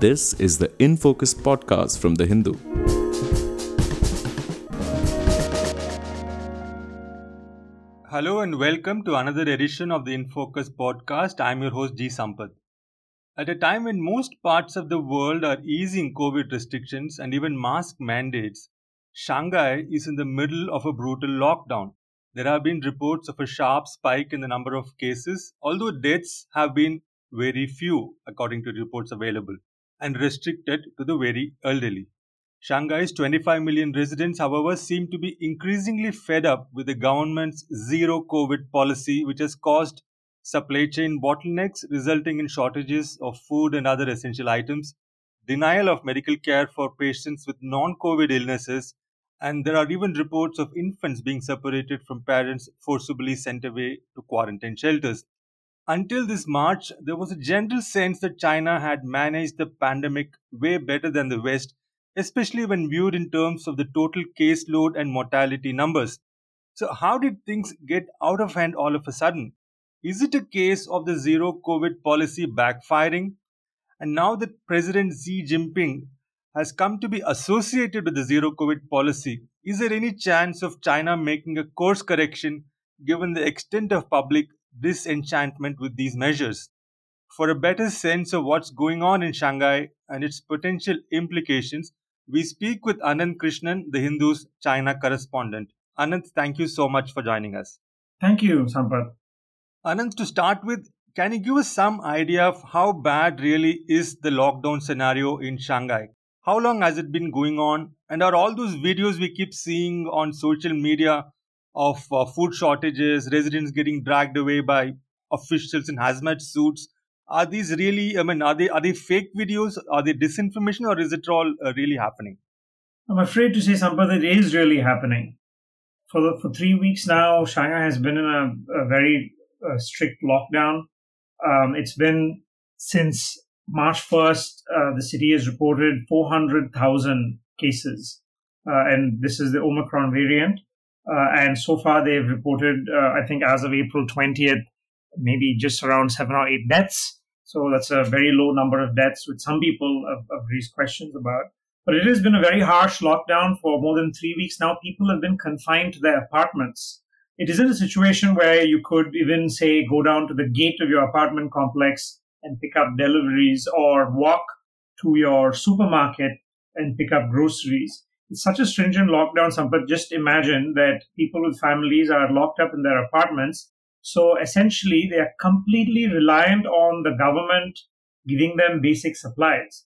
This is the In Focus podcast from The Hindu. Hello and welcome to another edition of the In Focus podcast. I'm your host G Sampath. At a time when most parts of the world are easing COVID restrictions and even mask mandates, Shanghai is in the middle of a brutal lockdown. There have been reports of a sharp spike in the number of cases, although deaths have been very few, according to reports available, and restricted to the very elderly. Shanghai's 25 million residents, however, seem to be increasingly fed up with the government's zero COVID policy, which has caused supply chain bottlenecks, resulting in shortages of food and other essential items, denial of medical care for patients with non COVID illnesses, and there are even reports of infants being separated from parents forcibly sent away to quarantine shelters. Until this March, there was a general sense that China had managed the pandemic way better than the West, especially when viewed in terms of the total caseload and mortality numbers. So, how did things get out of hand all of a sudden? Is it a case of the zero COVID policy backfiring? And now that President Xi Jinping has come to be associated with the zero COVID policy, is there any chance of China making a course correction given the extent of public disenchantment with these measures. For a better sense of what's going on in Shanghai and its potential implications, we speak with Ananth Krishnan, the Hindu's China correspondent. Ananth, thank you so much for joining us. Thank you, Sampath. Ananth, to start with, can you give us some idea of how bad really is the lockdown scenario in Shanghai? How long has it been going on? And are all those videos we keep seeing on social media of uh, food shortages, residents getting dragged away by officials in hazmat suits. Are these really? I mean, are they are they fake videos? Are they disinformation, or is it all uh, really happening? I'm afraid to say, Sampath, it is really happening. For the, for three weeks now, Shanghai has been in a, a very uh, strict lockdown. Um, it's been since March 1st, uh, the city has reported 400,000 cases. Uh, and this is the Omicron variant. Uh, and so far, they've reported, uh, I think, as of April 20th, maybe just around seven or eight deaths. So that's a very low number of deaths, which some people have, have raised questions about. But it has been a very harsh lockdown for more than three weeks now. People have been confined to their apartments. It isn't a situation where you could even say go down to the gate of your apartment complex and pick up deliveries or walk to your supermarket and pick up groceries such a stringent lockdown, Sampath. Just imagine that people with families are locked up in their apartments. So essentially, they are completely reliant on the government giving them basic supplies.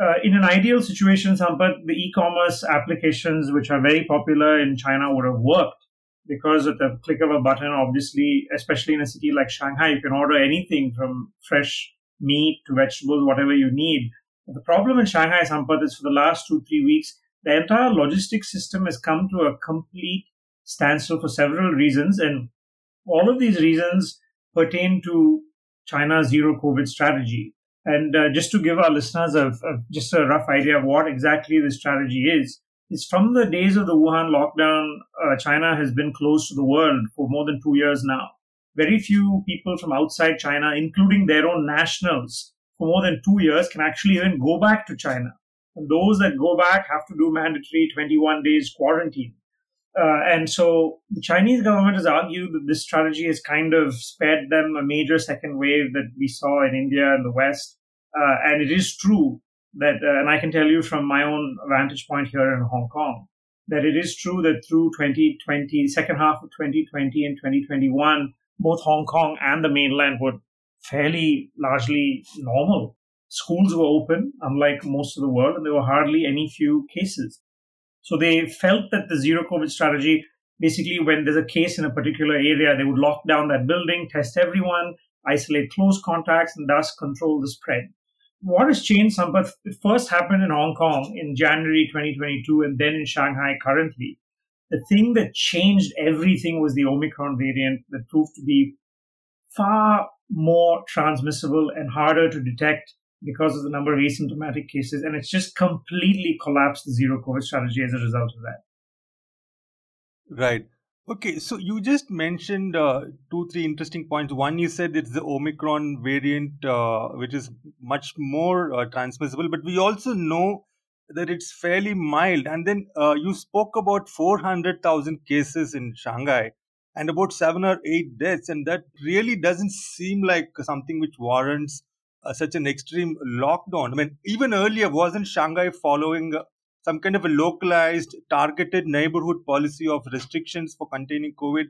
Uh, in an ideal situation, Sampath, the e-commerce applications, which are very popular in China, would have worked because at the click of a button, obviously, especially in a city like Shanghai, you can order anything from fresh meat to vegetables, whatever you need. But the problem in Shanghai, Sampath, is for the last two, three weeks, the entire logistics system has come to a complete standstill for several reasons. And all of these reasons pertain to China's zero COVID strategy. And uh, just to give our listeners a, a, just a rough idea of what exactly the strategy is, is from the days of the Wuhan lockdown, uh, China has been closed to the world for more than two years now. Very few people from outside China, including their own nationals, for more than two years can actually even go back to China. Those that go back have to do mandatory 21 days quarantine. Uh, and so the Chinese government has argued that this strategy has kind of spared them a major second wave that we saw in India and the West. Uh, and it is true that, uh, and I can tell you from my own vantage point here in Hong Kong, that it is true that through 2020, second half of 2020 and 2021, both Hong Kong and the mainland were fairly largely normal schools were open, unlike most of the world, and there were hardly any few cases. So they felt that the zero COVID strategy, basically, when there's a case in a particular area, they would lock down that building, test everyone, isolate close contacts, and thus control the spread. What has changed, Sampath? It first happened in Hong Kong in January 2022 and then in Shanghai currently. The thing that changed everything was the Omicron variant that proved to be far more transmissible and harder to detect because of the number of asymptomatic cases, and it's just completely collapsed the zero COVID strategy as a result of that. Right. Okay, so you just mentioned uh, two, three interesting points. One, you said it's the Omicron variant, uh, which is much more uh, transmissible, but we also know that it's fairly mild. And then uh, you spoke about 400,000 cases in Shanghai and about seven or eight deaths, and that really doesn't seem like something which warrants uh, such an extreme lockdown. I mean, even earlier, wasn't Shanghai following uh, some kind of a localized, targeted neighborhood policy of restrictions for containing COVID.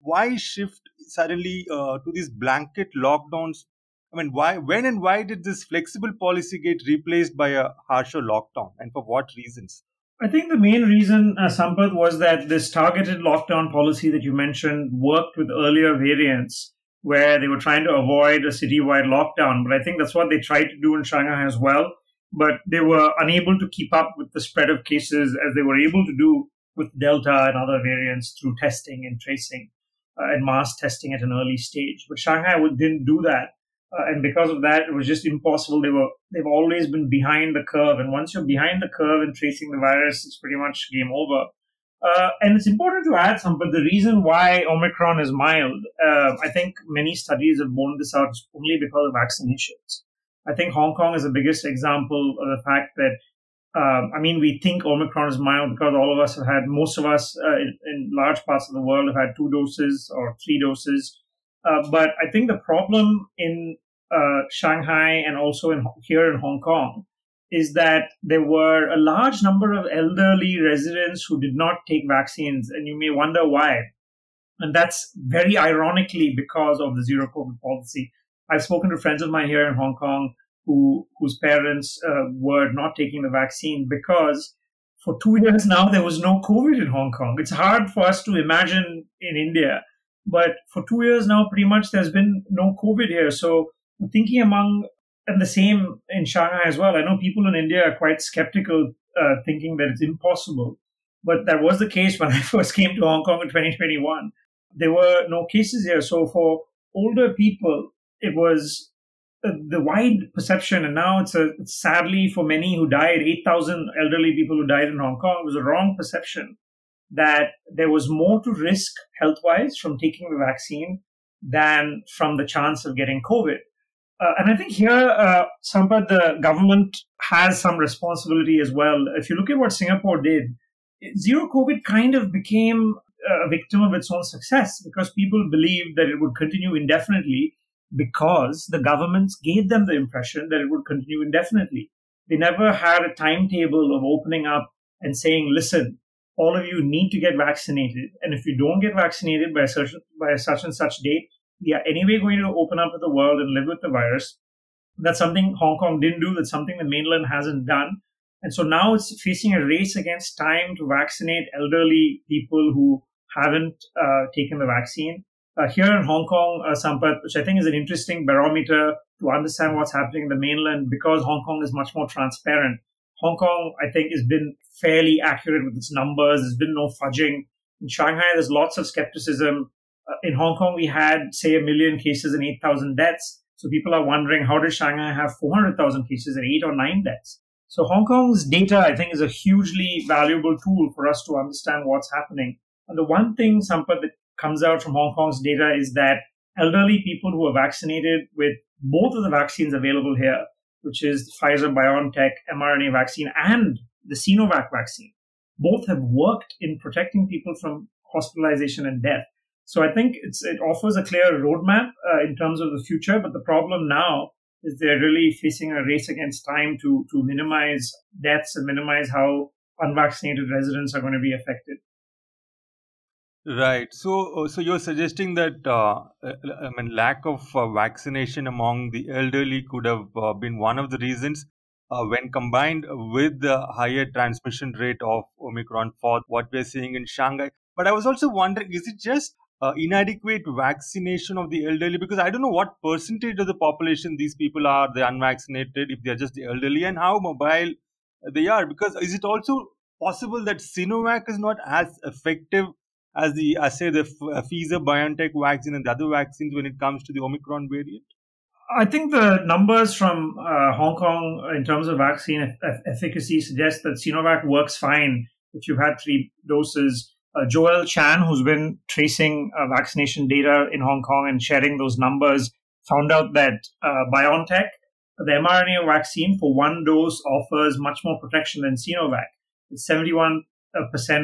Why shift suddenly uh, to these blanket lockdowns? I mean, why, when, and why did this flexible policy get replaced by a harsher lockdown, and for what reasons? I think the main reason, uh, Sampath, was that this targeted lockdown policy that you mentioned worked with earlier variants where they were trying to avoid a citywide lockdown. But I think that's what they tried to do in Shanghai as well but they were unable to keep up with the spread of cases as they were able to do with Delta and other variants through testing and tracing uh, and mass testing at an early stage. But Shanghai didn't do that. Uh, and because of that, it was just impossible. They were, they've always been behind the curve. And once you're behind the curve in tracing the virus, it's pretty much game over. Uh, and it's important to add some, but the reason why Omicron is mild, uh, I think many studies have borne this out only because of vaccinations. I think Hong Kong is the biggest example of the fact that, um, I mean, we think Omicron is mild because all of us have had, most of us uh, in, in, large parts of the world have had two doses or three doses. Uh, but I think the problem in uh, Shanghai and also in, here in Hong Kong is that there were a large number of elderly residents who did not take vaccines. And you may wonder why. And that's very ironically because of the zero COVID policy. I've spoken to friends of mine here in Hong Kong who whose parents uh, were not taking the vaccine because for two years now there was no COVID in Hong Kong. It's hard for us to imagine in India, but for two years now, pretty much there's been no COVID here. So thinking among and the same in Shanghai as well. I know people in India are quite skeptical, uh, thinking that it's impossible. But that was the case when I first came to Hong Kong in 2021. There were no cases here. So for older people, it was uh, the wide perception, and now it's a it's sadly for many who died, eight thousand elderly people who died in Hong Kong. It was a wrong perception that there was more to risk health wise from taking the vaccine than from the chance of getting COVID. Uh, and I think here, uh, Sampath, the government has some responsibility as well. If you look at what Singapore did, zero COVID kind of became a victim of its own success because people believed that it would continue indefinitely because the governments gave them the impression that it would continue indefinitely. They never had a timetable of opening up and saying, listen, all of you need to get vaccinated. And if you don't get vaccinated by such, by a such and such date, we are anyway going to open up to the world and live with the virus. That's something Hong Kong didn't do. That's something the mainland hasn't done. And so now it's facing a race against time to vaccinate elderly people who haven't uh, taken the vaccine uh, here in Hong Kong, uh, Sampath, which I think is an interesting barometer to understand what's happening in the mainland because Hong Kong is much more transparent. Hong Kong, I think, has been fairly accurate with its numbers. There's been no fudging. In Shanghai, there's lots of skepticism. Uh, in Hong Kong, we had, say, a million cases and 8,000 deaths. So people are wondering, how did Shanghai have 400,000 cases and eight or nine deaths? So Hong Kong's data, I think, is a hugely valuable tool for us to understand what's happening. And the one thing, Sampath, that comes out from Hong Kong's data is that elderly people who are vaccinated with both of the vaccines available here, which is the Pfizer BioNTech mRNA vaccine and the Sinovac vaccine, both have worked in protecting people from hospitalization and death. So I think it offers a clear roadmap uh, in terms of the future. But the problem now is they're really facing a race against time to to minimize deaths and minimize how unvaccinated residents are going to be affected. Right. So, uh, so you're suggesting that uh, uh, I mean, lack of uh, vaccination among the elderly could have uh, been one of the reasons, uh, when combined with the higher transmission rate of Omicron for what we're seeing in Shanghai. But I was also wondering, is it just inadequate vaccination of the elderly? Because I don't know what percentage of the population these people are, the unvaccinated, if they're just the elderly, and how mobile they are. Because is it also possible that Sinovac is not as effective as the I say the uh, Pfizer BioNTech vaccine and the other vaccines when it comes to the Omicron variant? I think the numbers from uh, Hong Kong in terms of vaccine efficacy suggest that Sinovac works fine if you've had three doses. Uh, Joel Chan, who's been tracing uh, vaccination data in Hong Kong and sharing those numbers, found out that uh, BioNTech, the mRNA vaccine for one dose, offers much more protection than Sinovac. It's 71%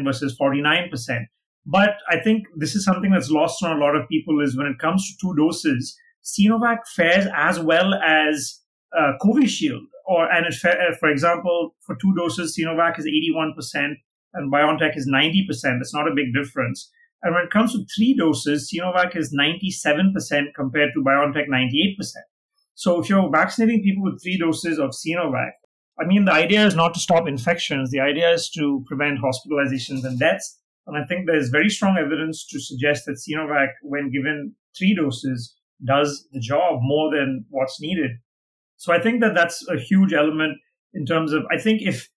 versus 49%. But I think this is something that's lost on a lot of people is when it comes to two doses, Sinovac fares as well as uh, Covishield. Or and it, for example, for two doses, Sinovac is 81% and BioNTech is 90%. It's not a big difference. And when it comes to three doses, Sinovac is 97% compared to BioNTech 98%. So if you're vaccinating people with three doses of Sinovac, I mean, the idea is not to stop infections. The idea is to prevent hospitalizations and deaths. And I think there's very strong evidence to suggest that Sinovac, when given three doses, does the job more than what's needed. So I think that that's a huge element in terms of, I think if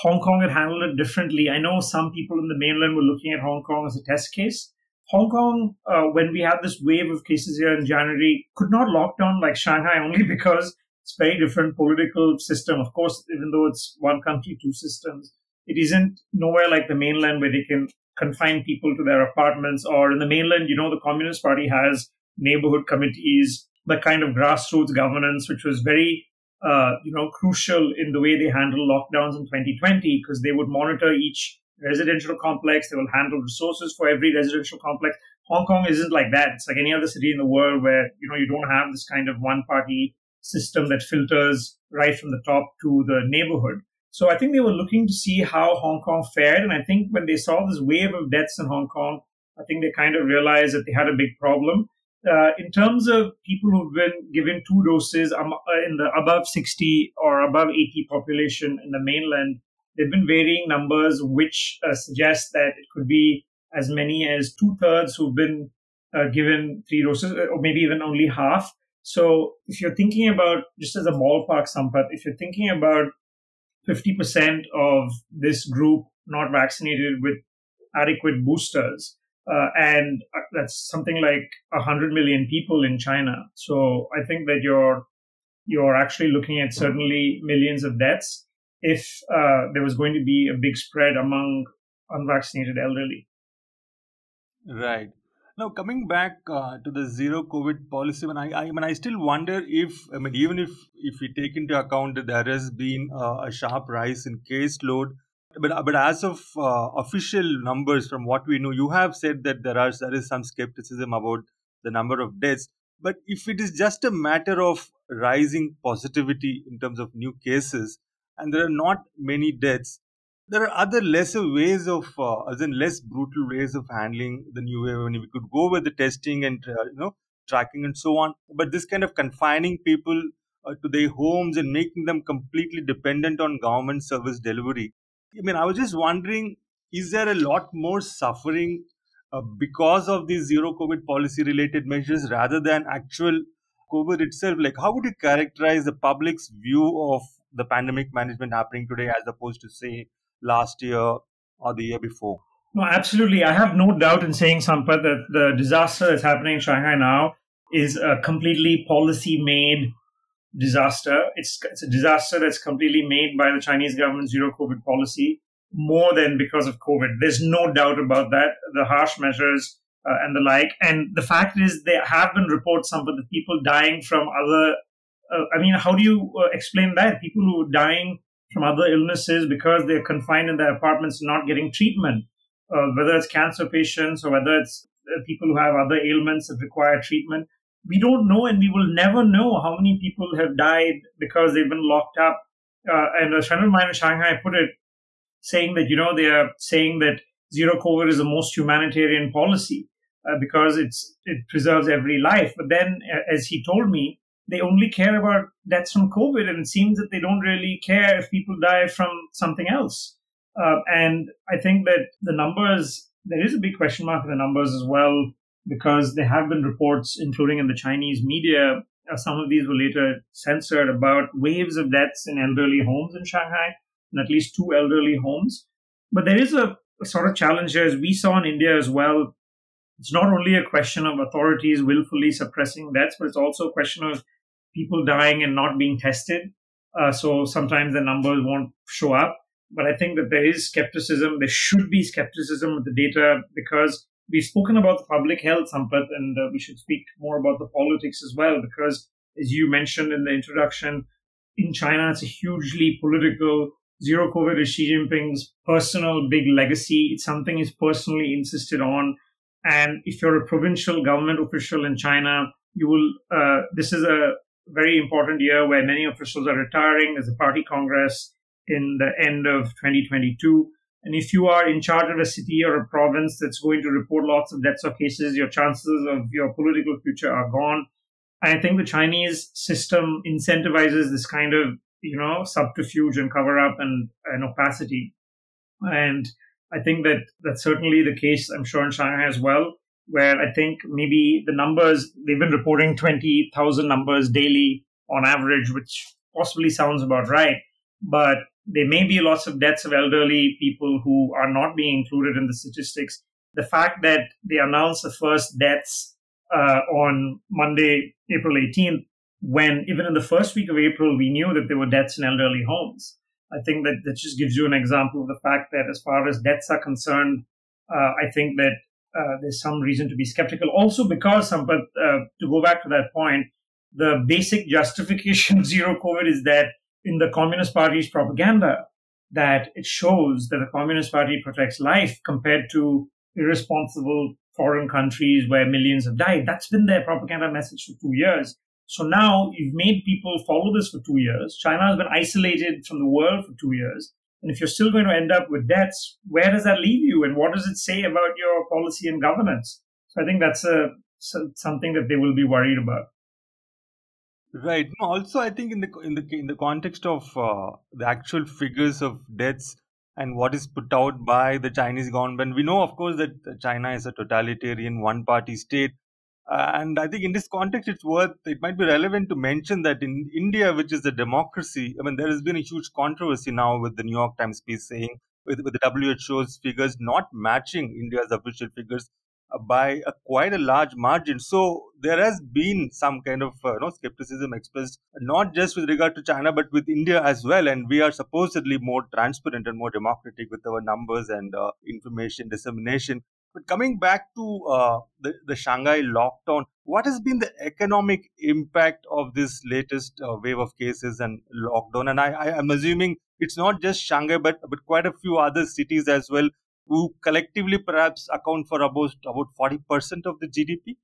Hong Kong had handled it differently, I know some people in the mainland were looking at Hong Kong as a test case. Hong Kong, uh, when we had this wave of cases here in January, could not lock down like Shanghai only because it's very different political system. Of course, even though it's one country, two systems, it isn't nowhere like the mainland where they can confine people to their apartments. Or in the mainland, you know, the Communist Party has neighborhood committees, the kind of grassroots governance, which was very, uh, you know, crucial in the way they handle lockdowns in 2020 because they would monitor each residential complex. They will handle resources for every residential complex. Hong Kong isn't like that. It's like any other city in the world where, you know, you don't have this kind of one party system that filters right from the top to the neighborhood. So I think they were looking to see how Hong Kong fared. And I think when they saw this wave of deaths in Hong Kong, I think they kind of realized that they had a big problem. Uh, in terms of people who've been given two doses um, uh, in the above 60 or above 80 population in the mainland, there have been varying numbers which uh, suggest that it could be as many as two thirds who've been uh, given three doses, uh, or maybe even only half. So if you're thinking about, just as a ballpark, Sampath, if you're thinking about 50% of this group not vaccinated with adequate boosters, uh, and uh, that's something like 100 million people in China. So I think that you're you're actually looking at certainly millions of deaths if uh, there was going to be a big spread among unvaccinated elderly. Right. Now, coming back uh, to the zero COVID policy, when I, I, mean, I still wonder if, I mean, even if if we take into account that there has been uh, a sharp rise in caseload, but but as of uh, official numbers, from what we know, you have said that there are there is some skepticism about the number of deaths. But if it is just a matter of rising positivity in terms of new cases, and there are not many deaths, there are other lesser ways of, uh, as in less brutal ways of handling the new wave. I mean, we could go with the testing and uh, you know tracking and so on, but this kind of confining people uh, to their homes and making them completely dependent on government service delivery. I mean, I was just wondering, is there a lot more suffering uh, because of these zero COVID policy related measures rather than actual COVID itself? Like, how would you characterize the public's view of the pandemic management happening today as opposed to, say, last year or the year before. No, absolutely. I have no doubt in saying, Sampath, that the disaster that's happening in Shanghai now is a completely policy made disaster. It's, it's a disaster that's completely made by the Chinese government zero COVID policy more than because of COVID. There's no doubt about that. The harsh measures uh, and the like. And the fact is, there have been reports, some of the people dying from other. Uh, I mean, how do you uh, explain that? People who are dying from other illnesses because they're confined in their apartments not getting treatment, uh, whether it's cancer patients or whether it's uh, people who have other ailments that require treatment. We don't know, and we will never know how many people have died because they've been locked up. Uh, and a friend of mine in Shanghai put it, saying that you know they are saying that zero COVID is the most humanitarian policy uh, because it's it preserves every life. But then, uh, as he told me, they only care about deaths from COVID, and it seems that they don't really care if people die from something else. Uh, and I think that the numbers, there is a big question mark in the numbers as well, because there have been reports, including in the Chinese media, uh, some of these were later censored about waves of deaths in elderly homes in Shanghai, and at least two elderly homes. But there is a, a sort of challenge here, as we saw in India as well. It's not only a question of authorities willfully suppressing deaths, but it's also a question of people dying and not being tested. Uh, so sometimes the numbers won't show up. But I think that there is skepticism. There should be skepticism with the data because we've spoken about the public health, Sampath, and uh, we should speak more about the politics as well. Because as you mentioned in the introduction, in China, it's a hugely political. Zero COVID is Xi Jinping's personal big legacy. It's something he's personally insisted on. And if you're a provincial government official in China, you will. Uh, this is a very important year where many officials are retiring. There's a party congress in the end of 2022. And if you are in charge of a city or a province that's going to report lots of deaths or cases, your chances of your political future are gone. I think the Chinese system incentivizes this kind of, you know, subterfuge and cover up and, and opacity. And I think that that's certainly the case, I'm sure, in Shanghai as well where I think maybe the numbers, they've been reporting 20,000 numbers daily on average, which possibly sounds about right. But there may be lots of deaths of elderly people who are not being included in the statistics. The fact that they announced the first deaths uh, on Monday, April 18th, when even in the first week of April, we knew that there were deaths in elderly homes. I think that that just gives you an example of the fact that as far as deaths are concerned, uh, I think that uh, there's some reason to be skeptical. Also, because, Sampath, uh, to go back to that point, the basic justification zero COVID is that in the Communist Party's propaganda, that it shows that the Communist Party protects life compared to irresponsible foreign countries where millions have died. That's been their propaganda message for two years. So now you've made people follow this for two years. China has been isolated from the world for two years. And if you're still going to end up with debts, where does that leave you? And what does it say about your policy and governance? So I think that's a, something that they will be worried about. Right. Also, I think in the in the in the context of uh, the actual figures of deaths and what is put out by the Chinese government, we know, of course, that China is a totalitarian one-party state, uh, and I think in this context, it's worth, it might be relevant to mention that in India, which is a democracy, I mean, there has been a huge controversy now with the New York Times piece saying, with, with the WHO's figures not matching India's official figures by a, quite a large margin. So there has been some kind of uh, you know, skepticism expressed, not just with regard to China, but with India as well. And we are supposedly more transparent and more democratic with our numbers and uh, information dissemination. But coming back to uh, the, the Shanghai lockdown, what has been the economic impact of this latest uh, wave of cases and lockdown? And I, I am assuming it's not just Shanghai, but, but quite a few other cities as well, who collectively perhaps account for about about 40% of the GDP?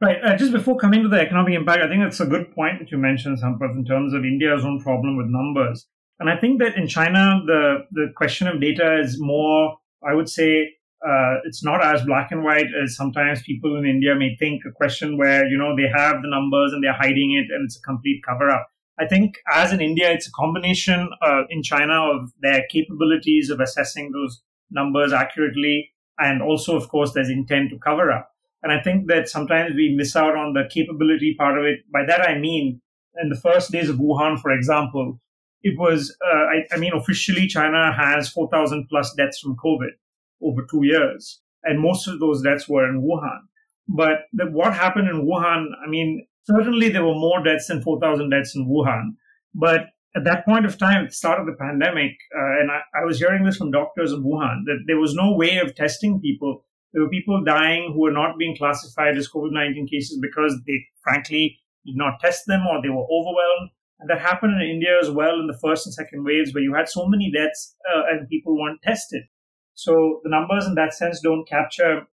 Right. Uh, just before coming to the economic impact, I think it's a good point that you mentioned, Sampath, in terms of India's own problem with numbers. And I think that in China, the, the question of data is more, I would say, uh, it's not as black and white as sometimes people in India may think. A question where you know they have the numbers and they're hiding it, and it's a complete cover up. I think as in India, it's a combination uh, in China of their capabilities of assessing those numbers accurately, and also, of course, there's intent to cover up. And I think that sometimes we miss out on the capability part of it. By that I mean, in the first days of Wuhan, for example, it was, uh, I, I mean, officially China has 4,000 plus deaths from COVID over two years. And most of those deaths were in Wuhan. But the, what happened in Wuhan, I mean, certainly there were more deaths than 4,000 deaths in Wuhan. But at that point of time, at the start of the pandemic, uh, and I, I, was hearing this from doctors in Wuhan, that there was no way of testing people. There were people dying who were not being classified as COVID 19 cases because they frankly did not test them or they were overwhelmed. And that happened in India as well in the first and second waves, where you had so many deaths uh, and people weren't tested. So the numbers in that sense don't capture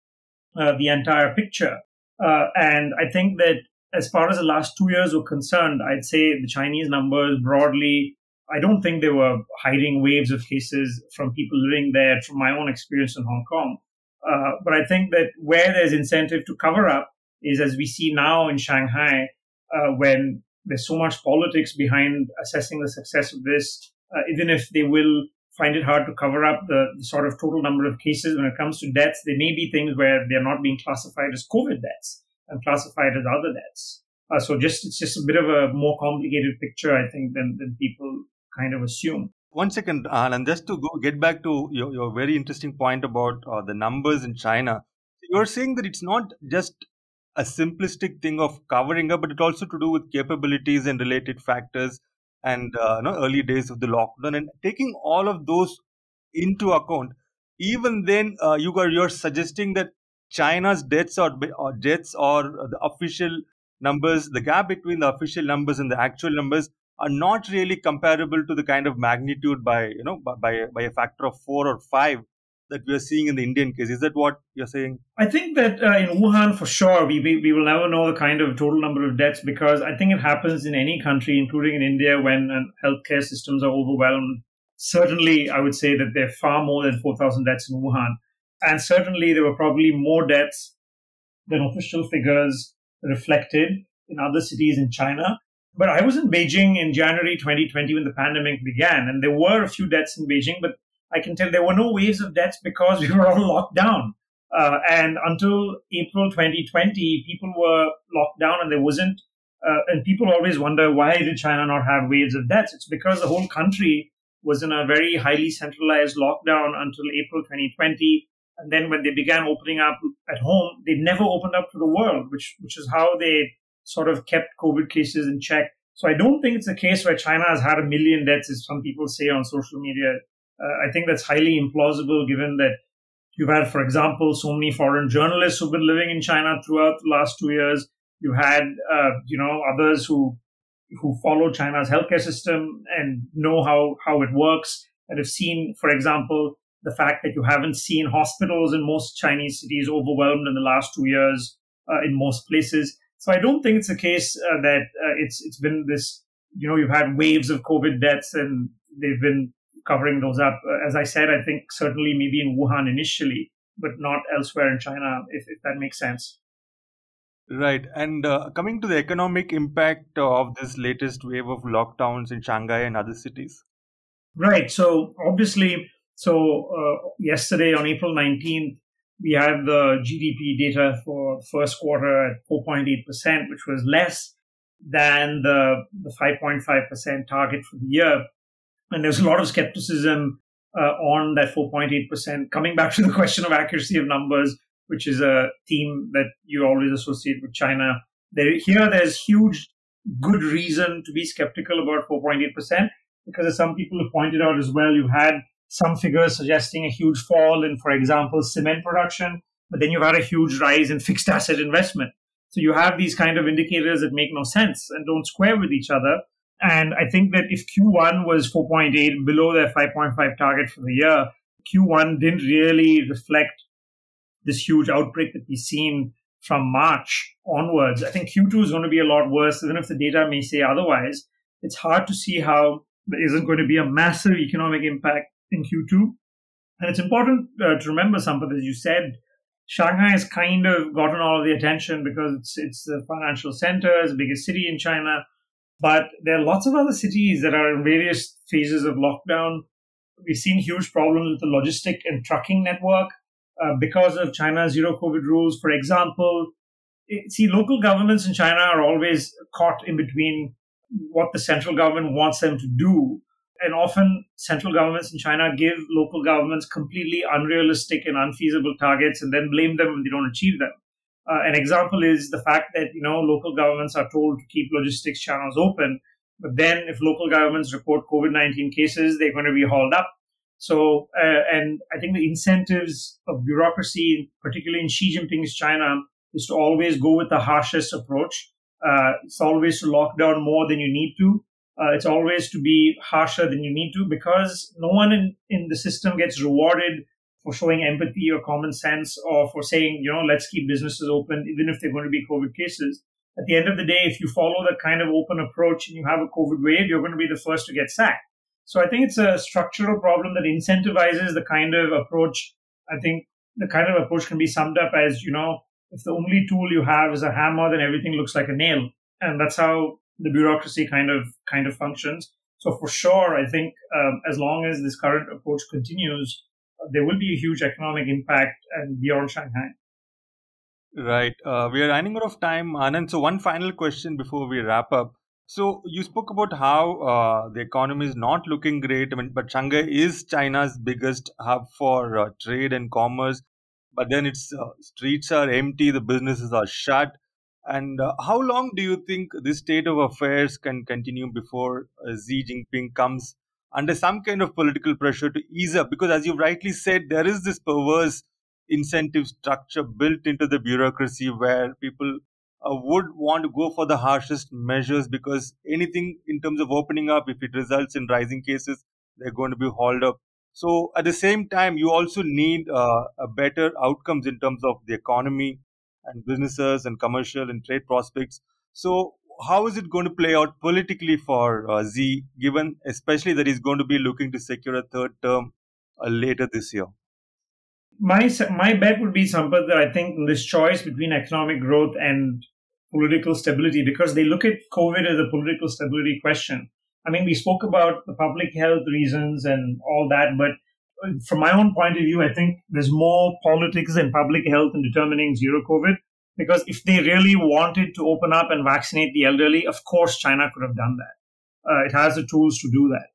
uh, the entire picture. Uh, and I think that as far as the last two years were concerned, I'd say the Chinese numbers broadly, I don't think they were hiding waves of cases from people living there from my own experience in Hong Kong. Uh, but I think that where there's incentive to cover up is as we see now in Shanghai, uh, when there's so much politics behind assessing the success of this, uh, even if they will find it hard to cover up the, the, sort of total number of cases. When it comes to deaths, there may be things where they're not being classified as COVID deaths and classified as other deaths. Uh, so just it's just a bit of a more complicated picture, I think, than, than people kind of assume. One second, and just to go get back to your, your very interesting point about uh, the numbers in China. You're saying that it's not just a simplistic thing of covering up, but it also to do with capabilities and related factors and uh, you know, early days of the lockdown and taking all of those into account, even then uh, you are you're suggesting that China's deaths or, or deaths or the official numbers, the gap between the official numbers and the actual numbers are not really comparable to the kind of magnitude by you know by by a factor of four or five that we are seeing in the Indian case. Is that what you're saying? I think that uh, in Wuhan, for sure, we, we, we will never know the kind of total number of deaths because I think it happens in any country, including in India, when uh, healthcare systems are overwhelmed. Certainly, I would say that there are far more than 4,000 deaths in Wuhan. And certainly, there were probably more deaths than official figures reflected in other cities in China. But I was in Beijing in January 2020 when the pandemic began, and there were a few deaths in Beijing, but I can tell there were no waves of deaths because we were all locked down. Uh, and until April 2020, people were locked down and there wasn't, uh, and people always wonder why did China not have waves of deaths? It's because the whole country was in a very highly centralized lockdown until April 2020. And then when they began opening up at home, they never opened up to the world, which, which is how they sort of kept COVID cases in check. So I don't think it's a case where China has had a million deaths, as some people say on social media. Uh, I think that's highly implausible given that you've had, for example, so many foreign journalists who've been living in China throughout the last two years. You've had, uh, you know, others who who follow China's healthcare system and know how, how it works and have seen, for example, the fact that you haven't seen hospitals in most Chinese cities overwhelmed in the last two years uh, in most places. So I don't think it's a case uh, that uh, it's it's been this. You know, you've had waves of COVID deaths, and they've been covering those up. Uh, as I said, I think certainly maybe in Wuhan initially, but not elsewhere in China, if, if that makes sense. Right. And uh, coming to the economic impact of this latest wave of lockdowns in Shanghai and other cities. Right. So obviously, so uh, yesterday on April 19th, we had the GDP data for first quarter at 4.8%, which was less than the, the 5.5% target for the year. And there's a lot of skepticism uh, on that 4.8%. Coming back to the question of accuracy of numbers, which is a theme that you always associate with China, there, here there's huge good reason to be skeptical about 4.8% because as some people have pointed out as well, you've had some figures suggesting a huge fall in, for example, cement production, but then you've had a huge rise in fixed asset investment. So you have these kind of indicators that make no sense and don't square with each other. And I think that if Q1 was 4.8 below their 5.5 target for the year, Q1 didn't really reflect this huge outbreak that we've seen from March onwards. I think Q2 is going to be a lot worse, even if the data may say otherwise. It's hard to see how there isn't going to be a massive economic impact in Q2. And it's important uh, to remember, Sampath, as you said, Shanghai has kind of gotten all of the attention because it's it's the financial center, it's the biggest city in China. But there are lots of other cities that are in various phases of lockdown. We've seen huge problems with the logistic and trucking network uh, because of China's zero COVID rules. For example, it, see, local governments in China are always caught in between what the central government wants them to do and often central governments in China give local governments completely unrealistic and unfeasible targets and then blame them when they don't achieve them. Uh, an example is the fact that you know local governments are told to keep logistics channels open, but then if local governments report COVID-19 cases, they're going to be hauled up. So, uh, and I think the incentives of bureaucracy, particularly in Xi Jinping's China, is to always go with the harshest approach. Uh, it's always to lock down more than you need to uh, it's always to be harsher than you need to because no one in, in the system gets rewarded for showing empathy or common sense or for saying, you know, let's keep businesses open, even if they're going to be COVID cases. At the end of the day, if you follow that kind of open approach and you have a COVID wave, you're going to be the first to get sacked. So I think it's a structural problem that incentivizes the kind of approach. I think the kind of approach can be summed up as, you know, if the only tool you have is a hammer, then everything looks like a nail. And that's how the bureaucracy kind of kind of functions. So for sure, I think um, as long as this current approach continues, uh, there will be a huge economic impact and beyond Shanghai. Right. Uh, we are running out of time, Ananth. So one final question before we wrap up. So you spoke about how uh, the economy is not looking great. I mean, but Shanghai is China's biggest hub for uh, trade and commerce. But then its uh, streets are empty, the businesses are shut. And uh, how long do you think this state of affairs can continue before uh, Xi Jinping comes under some kind of political pressure to ease up? Because as you rightly said there is this perverse incentive structure built into the bureaucracy where people uh, would want to go for the harshest measures because anything in terms of opening up if it results in rising cases they're going to be hauled up. So at the same time you also need uh, better outcomes in terms of the economy and businesses and commercial and trade prospects so how is it going to play out politically for uh, Xi, given especially that he's going to be looking to secure a third term uh, later this year? My my bet would be Sampath that I think this choice between economic growth and political stability, because they look at COVID as a political stability question. I mean, we spoke about the public health reasons and all that, but from my own point of view, I think there's more politics than public health in determining zero COVID. Because if they really wanted to open up and vaccinate the elderly, of course, China could have done that. Uh, it has the tools to do that.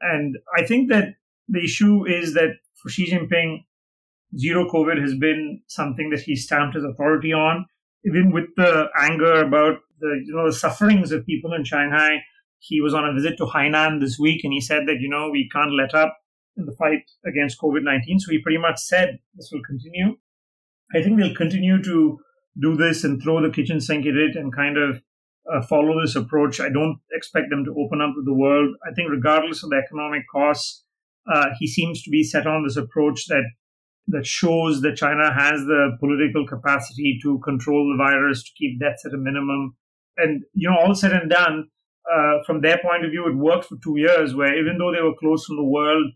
And I think that the issue is that for Xi Jinping, zero COVID has been something that he stamped his authority on. Even with the anger about the you know the sufferings of people in Shanghai, he was on a visit to Hainan this week, and he said that you know we can't let up in the fight against COVID nineteen. So he pretty much said this will continue. I think they'll continue to do this and throw the kitchen sink at it and kind of uh, follow this approach. I don't expect them to open up to the world. I think, regardless of the economic costs, uh, he seems to be set on this approach that that shows that China has the political capacity to control the virus, to keep deaths at a minimum. And you know, all said and done, uh, from their point of view, it worked for two years. Where even though they were closed from the world,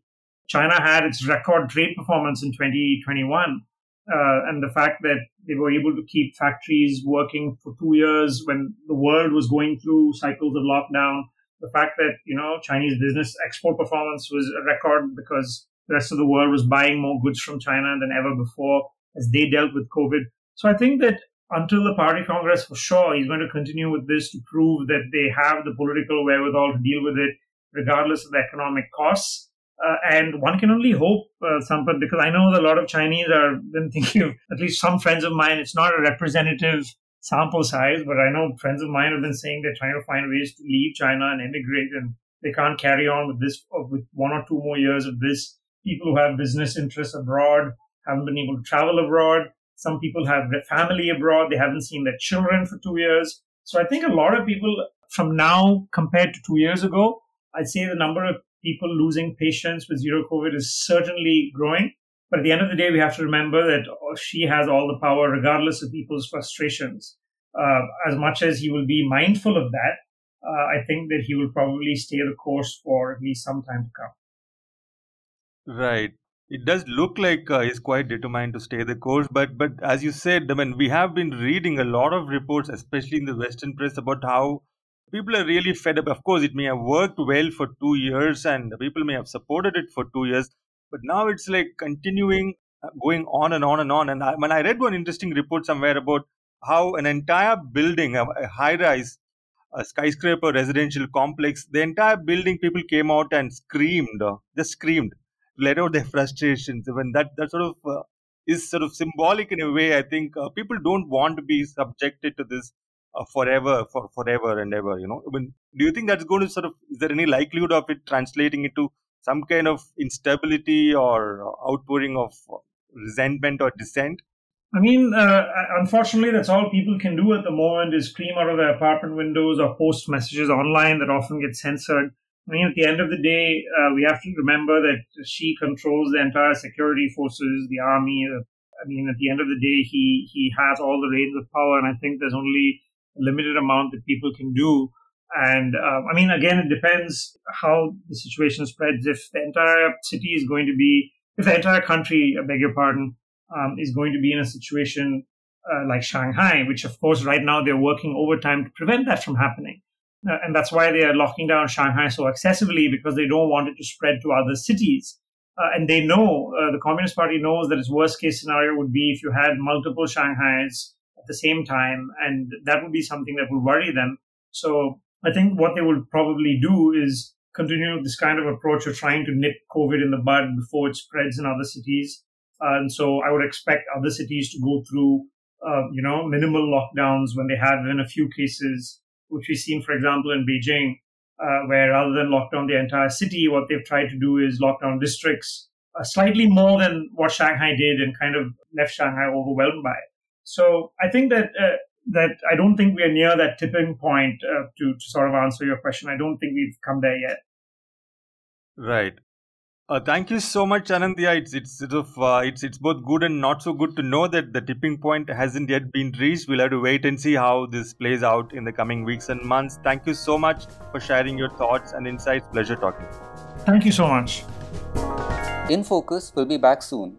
China had its record trade performance in 2021 uh, and the fact that they were able to keep factories working for two years when the world was going through cycles of lockdown. The fact that you know Chinese business export performance was a record because the rest of the world was buying more goods from China than ever before as they dealt with COVID. So I think that until the party congress, for sure, he's going to continue with this to prove that they have the political wherewithal to deal with it, regardless of the economic costs. Uh, and one can only hope, uh, because I know a lot of Chinese are been thinking of at least some friends of mine. It's not a representative sample size, but I know friends of mine have been saying they're trying to find ways to leave China and emigrate, and they can't carry on with this uh, with one or two more years of this. People who have business interests abroad haven't been able to travel abroad. Some people have their family abroad; they haven't seen their children for two years. So I think a lot of people from now compared to two years ago, I'd say the number of people losing patience with zero COVID is certainly growing. But at the end of the day, we have to remember that Xi has all the power, regardless of people's frustrations. Uh, as much as he will be mindful of that, uh, I think that he will probably stay the course for at least some time to come. Right. It does look like uh, he's quite determined to stay the course, but but as you said, I mean, we have been reading a lot of reports, especially in the Western press, about how people are really fed up. Of course, it may have worked well for two years and people may have supported it for two years, but now it's like continuing, uh, going on and on and on. And I, when I read one interesting report somewhere about how an entire building, a, a high rise, a skyscraper residential complex, the entire building, people came out and screamed, uh, just screamed, let out their frustrations. When that, that sort of uh, is sort of symbolic in a way, I think uh, people don't want to be subjected to this uh, forever for forever and ever you know I mean, do you think that's going to sort of is there any likelihood of it translating into some kind of instability or outpouring of resentment or dissent I mean, uh, unfortunately, that's all people can do at the moment is scream out of their apartment windows or post messages online that often get censored. I mean, at the end of the day, uh, we have to remember that Xi controls the entire security forces, the army. I mean, at the end of the day, he he has all the reins of power, and I think there's only limited amount that people can do. And uh, I mean, again, it depends how the situation spreads. If the entire city is going to be, if the entire country, I beg your pardon, um, is going to be in a situation uh, like Shanghai, which of course right now they're working overtime to prevent that from happening. Uh, and that's why they are locking down Shanghai so excessively because they don't want it to spread to other cities. Uh, and they know, uh, the Communist Party knows that its worst case scenario would be if you had multiple Shanghais the same time, and that would be something that would worry them. So I think what they would probably do is continue this kind of approach of trying to nip COVID in the bud before it spreads in other cities. Uh, and so I would expect other cities to go through, uh, you know, minimal lockdowns when they have in a few cases, which we've seen, for example, in Beijing. uh, where rather than lock down the entire city, what they've tried to do is lock down districts uh, slightly more than what Shanghai did and kind of left Shanghai overwhelmed by it. So I think that uh, that I don't think we are near that tipping point uh, to, to sort of answer your question. I don't think we've come there yet. Right. Uh, thank you so much, Anandya. It's it's sort of uh, it's it's both good and not so good to know that the tipping point hasn't yet been reached. We'll have to wait and see how this plays out in the coming weeks and months. Thank you so much for sharing your thoughts and insights. Pleasure talking. Thank you so much. In Focus will be back soon